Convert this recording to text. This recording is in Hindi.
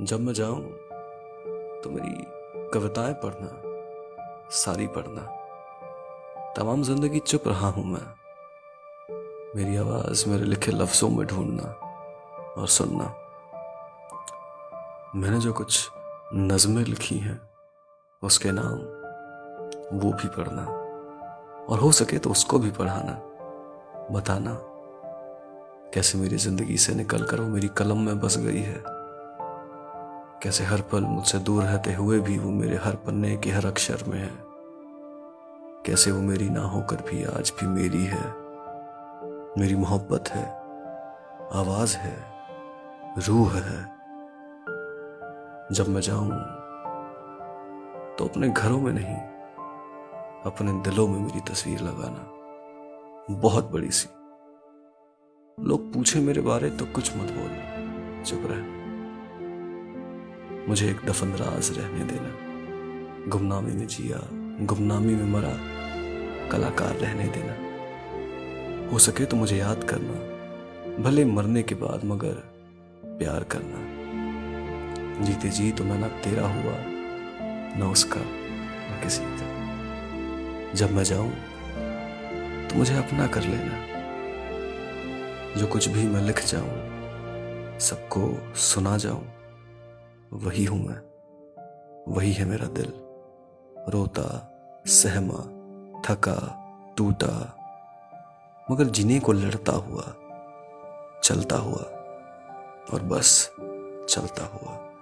जब मैं जाऊँ तो मेरी कविताएँ पढ़ना, सारी पढ़ना। तमाम ज़िंदगी चुप रहा हूँ मैं। मेरी आवाज़, मेरे लिखे लफ्जों में ढूंढना और सुनना। मैंने जो कुछ नज़में लिखी हैं, उसके नाम वो भी पढ़ना। और हो सके तो उसको भी पढ़ाना, बताना। कैसे मेरी ज़िंदगी से निकल कर वो मेरी कलम में बस गई है। कैसे हर पल मुझसे दूर रहते हुए भी वो मेरे हर पन्ने के हर अक्षर में है। कैसे वो मेरी ना होकर भी आज भी मेरी है। मेरी मोहब्बत है, आवाज़ है, रूह है। जब मैं जाऊँ तो अपने घरों में नहीं, अपने दिलों में मेरी तस्वीर लगाना बहुत बड़ी सी। लोग पूछे मेरे बारे तो कुछ मत बोल, चुप रह। मुझे एक दफन राज रहने देना। गुमनामी में जिया, गुमनामी में मरा, कलाकार रहने देना। हो सके तो मुझे याद करना, भले मरने के बाद मगर प्यार करना। जीते जी तो मैं ना तेरा हुआ, न उसका, न किसी का। जब मैं जाऊँ तो मुझे अपना कर लेना। जो कुछ भी मैं लिख जाऊँ, सबको सुना जाऊँ। वही हूँ मैं। वही है मेरा दिल। रोता, सहमा, थका, टूटा। मगर जीने को लड़ता हुआ, चलता हुआ और बस चलता हुआ।